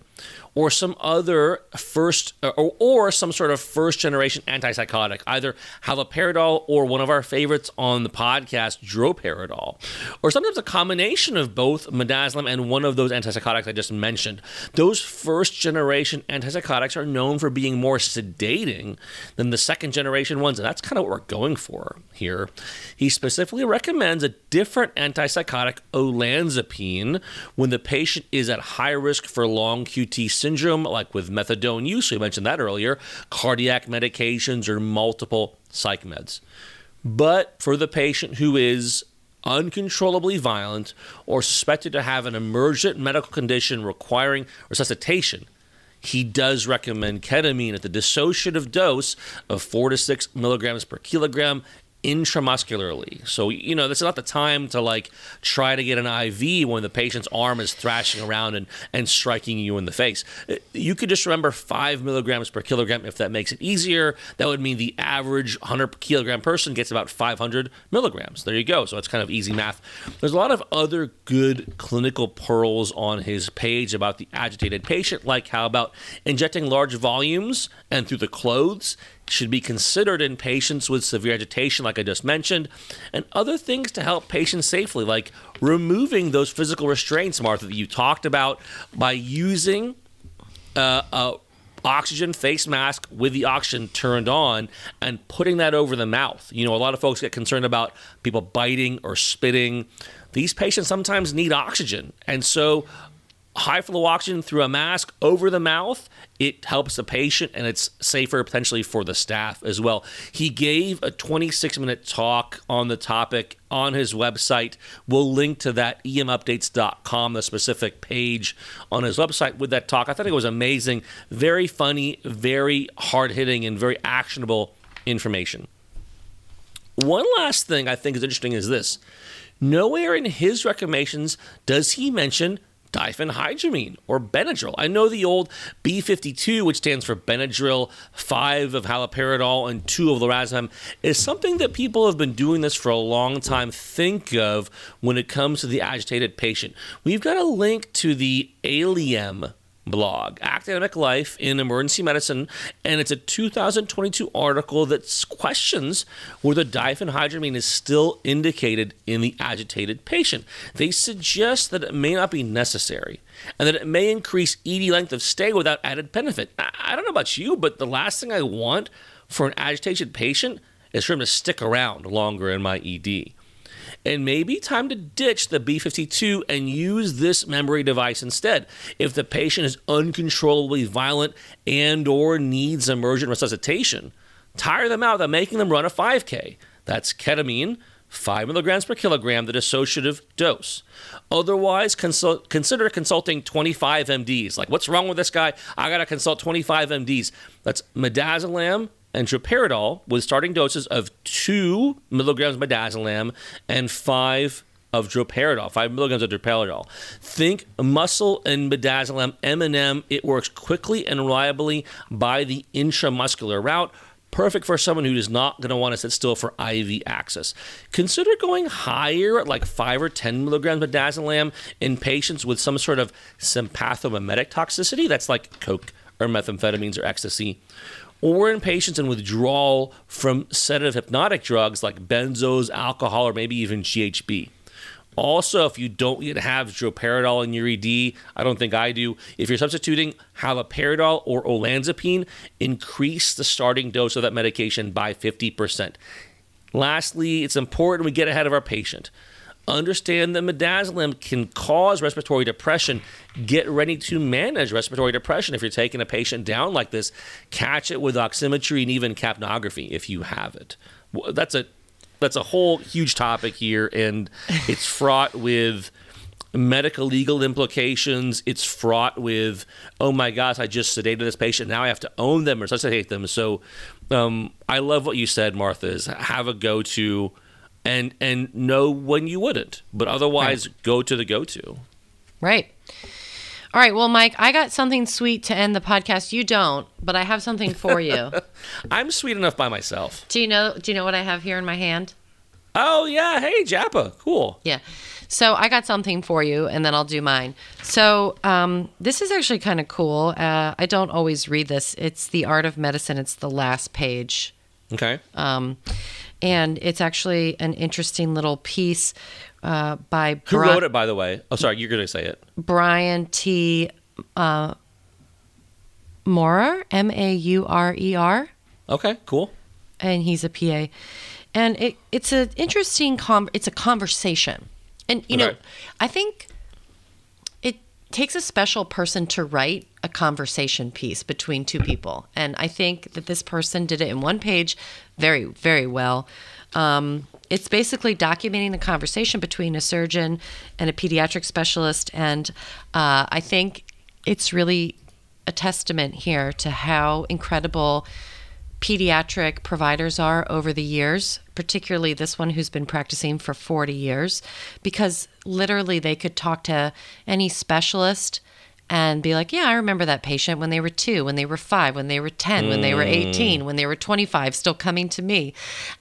or some other first uh, or, or some sort of first generation antipsychotic, either haloperidol or one of our favorites on the podcast, droperidol, or sometimes a combination of both midazolam and one of those antipsychotics I just mentioned. Those first generation antipsychotics are known for being more sedating than the second generation ones, and that's kind of what we're going for here. He specifically recommends a different antipsychotic, olanzapine, when the patient is at high risk for long QT syndrome syndrome, like with methadone use, we mentioned that earlier, cardiac medications, or multiple psych meds. But for the patient who is uncontrollably violent or suspected to have an emergent medical condition requiring resuscitation, he does recommend ketamine at the dissociative dose of four to six milligrams per kilogram intramuscularly. So, you know, this is not the time to like try to get an IV when the patient's arm is thrashing around and, and striking you in the face. Uh, you could just remember five milligrams per kilogram if that makes it easier. That would mean the average 100 kilogram person gets about 500 milligrams. There you go. So it's kind of easy math. There's a lot of other good clinical pearls on his page about the agitated patient, like how about injecting large volumes and through the clothes should be considered in patients with severe agitation, like I just mentioned, and other things to help patients safely, like removing those physical restraints, Martha, that you talked about by using uh, a oxygen face mask with the oxygen turned on and putting that over the mouth. You know, a lot of folks get concerned about people biting or spitting. These patients sometimes need oxygen. And so high flow oxygen through a mask over the mouth, it helps the patient and it's safer potentially for the staff as well. He gave a 26 minute talk on the topic on his website. We'll link to that emupdates.com, the specific page on his website with that talk. I thought it was amazing, very funny, very hard hitting, and very actionable information. One last thing I think is interesting is this. Nowhere in his recommendations does he mention diphenhydramine or Benadryl. I know the old B52, which stands for Benadryl, 5 of haloperidol, and 2 of lorazepam, is something that people have been doing this for a long time think of when it comes to the agitated patient. We've got a link to the Aliem blog, Academic Life in Emergency Medicine, and it's a 2022 article that questions whether diphenhydramine is still indicated in the agitated patient. They suggest that it may not be necessary and that it may increase ED length of stay without added benefit. I don't know about you, but the last thing I want for an agitated patient is for him to stick around longer in my ED and maybe time to ditch the B52 and use this memory device instead. If the patient is uncontrollably violent and or needs emergent resuscitation, tire them out by making them run a 5K. That's ketamine, 5 milligrams per kilogram, the dissociative dose. Otherwise, consider consulting 25 MDs. Like, what's wrong with this guy? I got to consult 25 MDs. That's midazolam, and droperidol with starting doses of 2 milligrams of midazolam and 5 of droperidol, 5 milligrams of droperidol. Think muscle and midazolam M&M. It works quickly and reliably by the intramuscular route. Perfect for someone who is not going to want to sit still for IV access. Consider going higher at like 5 or 10 milligrams of midazolam in patients with some sort of sympathomimetic toxicity. That's like coke or methamphetamines or ecstasy or in patients in withdrawal from sedative hypnotic drugs like benzos, alcohol, or maybe even GHB. Also, if you don't yet have droperidol in your ED, I don't think I do. If you're substituting haloperidol or olanzapine, increase the starting dose of that medication by 50%. Lastly, it's important we get ahead of our patient. Understand that midazolam can cause respiratory depression. Get ready to manage respiratory depression if you're taking a patient down like this. Catch it with oximetry and even capnography if you have it. That's a that's a whole huge topic here, and it's fraught with medical legal implications. It's fraught with, oh my gosh, I just sedated this patient. Now I have to own them or resuscitate them. So um, I love what you said, Martha, is have a go to and and know when you wouldn't. But otherwise right. go to the go to. Right. All right, well, Mike, I got something sweet to end the podcast. You don't, but I have something for you. I'm sweet enough by myself. Do you know? Do you know what I have here in my hand? Oh yeah, hey Japa, cool. Yeah, so I got something for you, and then I'll do mine. So um, this is actually kind of cool. Uh, I don't always read this. It's the Art of Medicine. It's the last page. Okay. Um, and it's actually an interesting little piece uh, by. Who wrote it, by the way? Oh, sorry, you're going to say it. Brian T. Uh, Maurer, M A U R E R. Okay, cool. And he's a PA, and it, it's an interesting com- It's a conversation and you okay. know, I think it takes a special person to write a conversation piece between two people. And I think that this person did it in one page very, very well. Um, it's basically documenting the conversation between a surgeon and a pediatric specialist. And uh, I think it's really a testament here to how incredible pediatric providers are over the years, particularly this one who's been practicing for 40 years, because literally they could talk to any specialist and be like, Yeah, I remember that patient when they were two, when they were five, when they were 10, mm. when they were 18, when they were 25, still coming to me.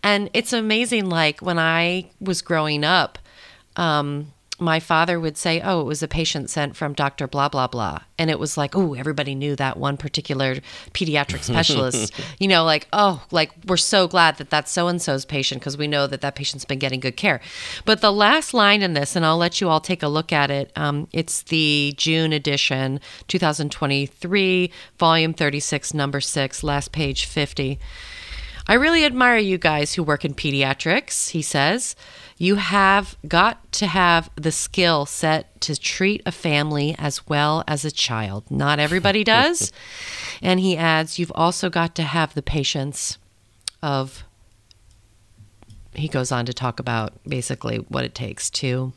And it's amazing, like when I was growing up, um, my father would say, Oh, it was a patient sent from Dr. Blah, blah, blah. And it was like, Oh, everybody knew that one particular pediatric specialist. you know, like, Oh, like, we're so glad that that's so and so's patient because we know that that patient's been getting good care. But the last line in this, and I'll let you all take a look at it, um, it's the June edition, 2023, volume 36, number six, last page 50. I really admire you guys who work in pediatrics, he says. You have got to have the skill set to treat a family as well as a child. Not everybody does. and he adds, you've also got to have the patience of, he goes on to talk about basically what it takes to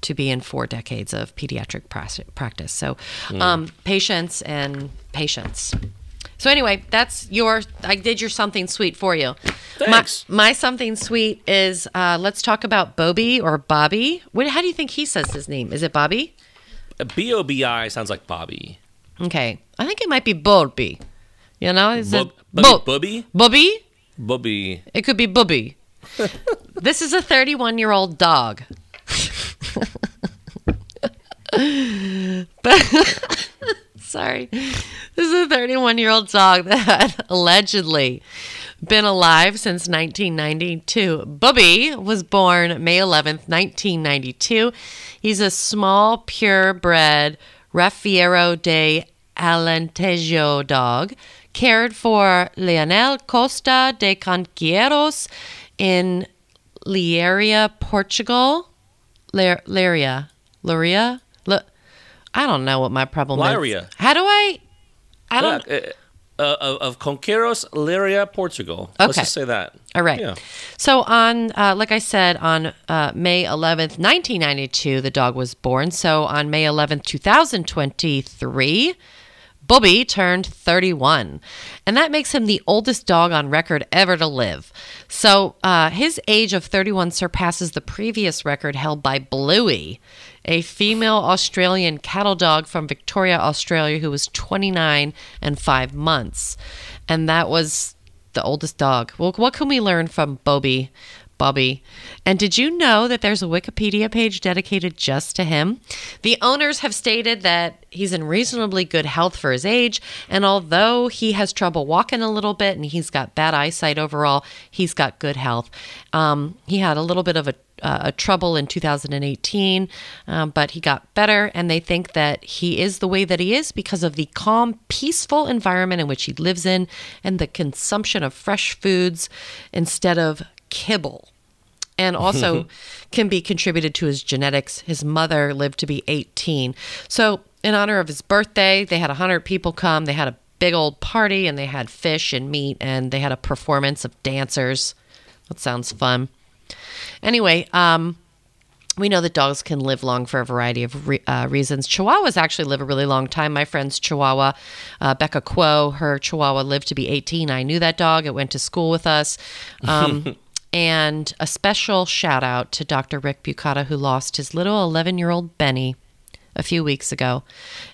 to be in four decades of pediatric practice. So, mm. um, patience and patience. So anyway, that's your. I did your something sweet for you. Thanks. My, my something sweet is uh, let's talk about Bobby or Bobby. What? How do you think he says his name? Is it Bobby? B O B I sounds like Bobby. Okay, I think it might be Bobby. You know, is it Bobby? Bobby? Bobby. It could be Bobby. this is a 31 year old dog. Sorry. This is a 31 year old dog that had allegedly been alive since 1992. Bubby was born May 11th, 1992. He's a small, purebred Rafeiro de Alentejo dog, cared for Leonel Costa de Conqueiros in Leiria, Portugal. Leiria. Leiria? I don't know what my problem Leiria. is. How do I? I don't. Yeah, uh, uh, of Conqueiros, Liria, Portugal. Okay. Let's just say that. All right. Yeah. So on, uh, like I said, on uh, May 11th, 1992, the dog was born. So on May 11th, 2023, Bobby turned 31, and that makes him the oldest dog on record ever to live. So uh, his age of 31 surpasses the previous record held by Bluey, a female Australian cattle dog from Victoria, Australia, who was 29 and five months. And that was the oldest dog. Well, what can we learn from Bobby? Bubby. And did you know that there's a Wikipedia page dedicated just to him? The owners have stated that he's in reasonably good health for his age, and although he has trouble walking a little bit and he's got bad eyesight overall, he's got good health. Um, he had a little bit of a uh, a trouble in 2018, um, but he got better, and they think that he is the way that he is because of the calm, peaceful environment in which he lives in and the consumption of fresh foods instead of kibble and also can be contributed to his genetics. His mother lived to be 18. So, in honor of his birthday, they had 100 people come. They had a big old party and they had fish and meat and they had a performance of dancers. That sounds fun. Anyway, um, we know that dogs can live long for a variety of re- uh, reasons. Chihuahuas actually live a really long time. My friend's Chihuahua, uh, Becca Quo, her Chihuahua lived to be 18. I knew that dog. It went to school with us. Um, and a special shout out to Dr. Rick Bukata, who lost his little 11 year old Benny a few weeks ago.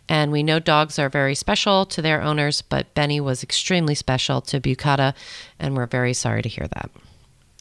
And we know dogs are very special to their owners, but Benny was extremely special to Bukata, and we're very sorry to hear that.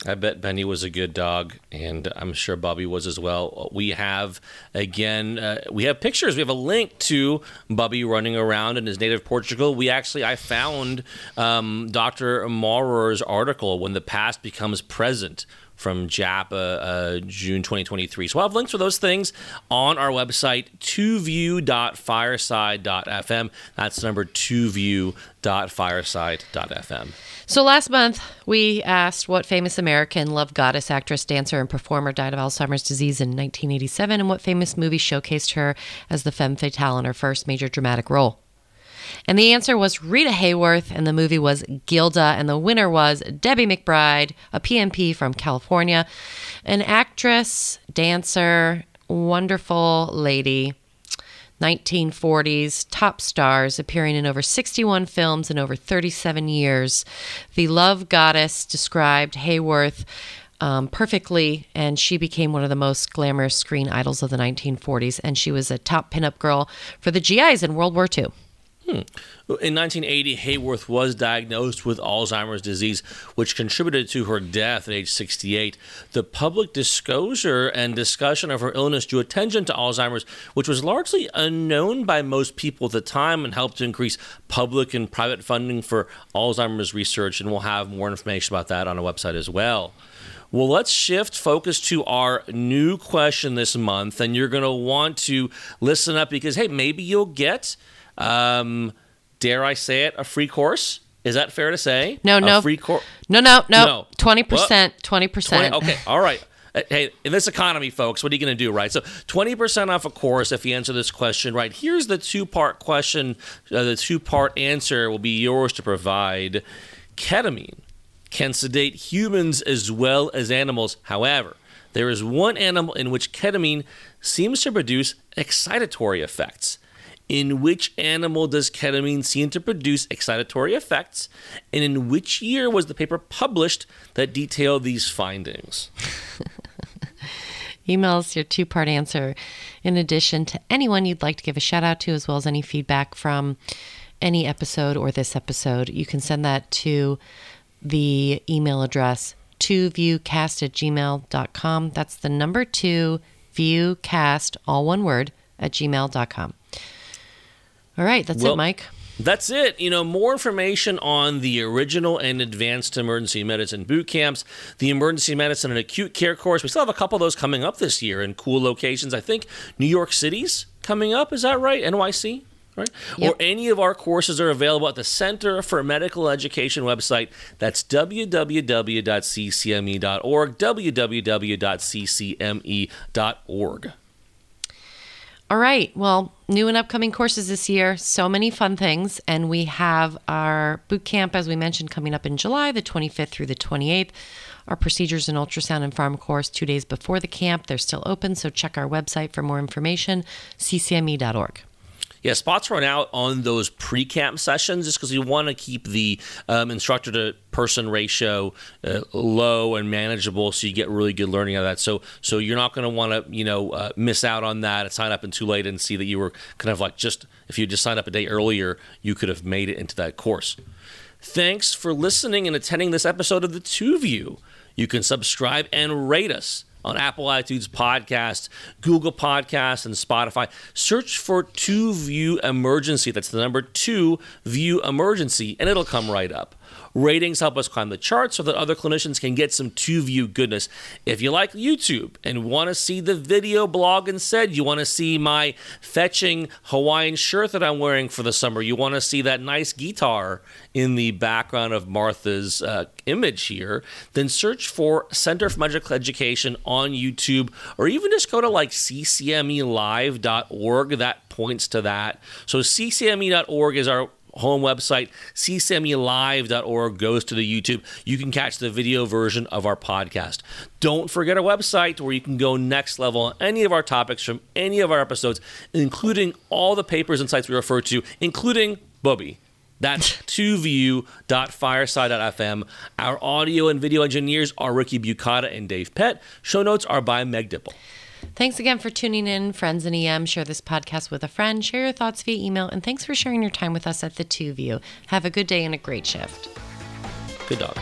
I bet Benny was a good dog, and I'm sure Bobby was as well. We have, again, uh, we have pictures. We have a link to Bobby running around in his native Portugal. We actually, I found um, Dr. Maurer's article, When the Past Becomes Present, from JAPA uh, June 2023. So I'll have links for those things on our website, 2view.fireside.fm. That's number 2view.fireside.fm. So last month, we asked what famous American love goddess, actress, dancer, and performer died of Alzheimer's disease in 1987 and what famous movie showcased her as the femme fatale in her first major dramatic role. And the answer was Rita Hayworth, and the movie was Gilda, and the winner was Debbie McBride, a PMP from California, an actress, dancer, wonderful lady. 1940s, top stars appearing in over 61 films in over 37 years. The love goddess described Hayworth um, perfectly, and she became one of the most glamorous screen idols of the 1940s. And she was a top pinup girl for the GIs in World War II. Hmm. In 1980, Hayworth was diagnosed with Alzheimer's disease, which contributed to her death at age 68. The public disclosure and discussion of her illness drew attention to Alzheimer's, which was largely unknown by most people at the time and helped to increase public and private funding for Alzheimer's research. And we'll have more information about that on our website as well. Well, let's shift focus to our new question this month. And you're going to want to listen up because, hey, maybe you'll get um, dare I say it, a free course? Is that fair to say? No, a no. Free course? No, no, no. Twenty percent. Twenty percent. Okay, all right. Uh, hey, in this economy, folks, what are you going to do, right? So, 20% off a course if you answer this question right. Here's the two part question, uh, the two part answer will be yours to provide. Ketamine can sedate humans as well as animals. However, there is one animal in which ketamine seems to produce excitatory effects. In which animal does ketamine seem to produce excitatory effects? And in which year was the paper published that detailed these findings? Email us your two part answer in addition to anyone you'd like to give a shout out to, as well as any feedback from any episode or this episode. You can send that to the email address 2viewcast at gmail.com. That's the number two, viewcast, all one word, at gmail.com. All right, that's well, it, Mike. That's it. You know, more information on the original and advanced emergency medicine boot camps, the emergency medicine and acute care course. We still have a couple of those coming up this year in cool locations. I think New York City's coming up. Is that right? NYC? Right? Yep. Or any of our courses are available at the Center for Medical Education website. That's www.ccme.org, www.ccme.org. All right. Well, new and upcoming courses this year. So many fun things. And we have our boot camp, as we mentioned, coming up in July, the 25th through the 28th. Our procedures and ultrasound and pharm course two days before the camp. They're still open. So check our website for more information, ccme.org. Yeah, spots run out on those pre-camp sessions just because you want to keep the um, instructor to person ratio uh, low and manageable, so you get really good learning out of that. So, so you're not going to want to, you know, uh, miss out on that and sign up in too late and see that you were kind of like just if you just signed up a day earlier, you could have made it into that course. Thanks for listening and attending this episode of the Two View. You can subscribe and rate us on Apple iTunes Podcasts, Google Podcasts, and Spotify. Search for Two View Emergency. That's the number two View Emergency, and it'll come right up. Ratings help us climb the charts so that other clinicians can get some two view goodness. If you like YouTube and want to see the video blog instead, you want to see my fetching Hawaiian shirt that I'm wearing for the summer, you want to see that nice guitar in the background of Martha's uh, image here, then search for Center for Medical Education on YouTube or even just go to like ccmelive.org. That points to that. So ccme.org is our home website, ccmelive.org, goes to the YouTube. You can catch the video version of our podcast. Don't forget our website where you can go next level on any of our topics from any of our episodes, including all the papers and sites we refer to, including Bobby. That's 2view.fireside.fm. Our audio and video engineers are Ricky Bukata and Dave Pett. Show notes are by Meg Dipple. Thanks again for tuning in, friends in EM. Share this podcast with a friend, share your thoughts via email, and thanks for sharing your time with us at the Two View. Have a good day and a great shift. Good dog.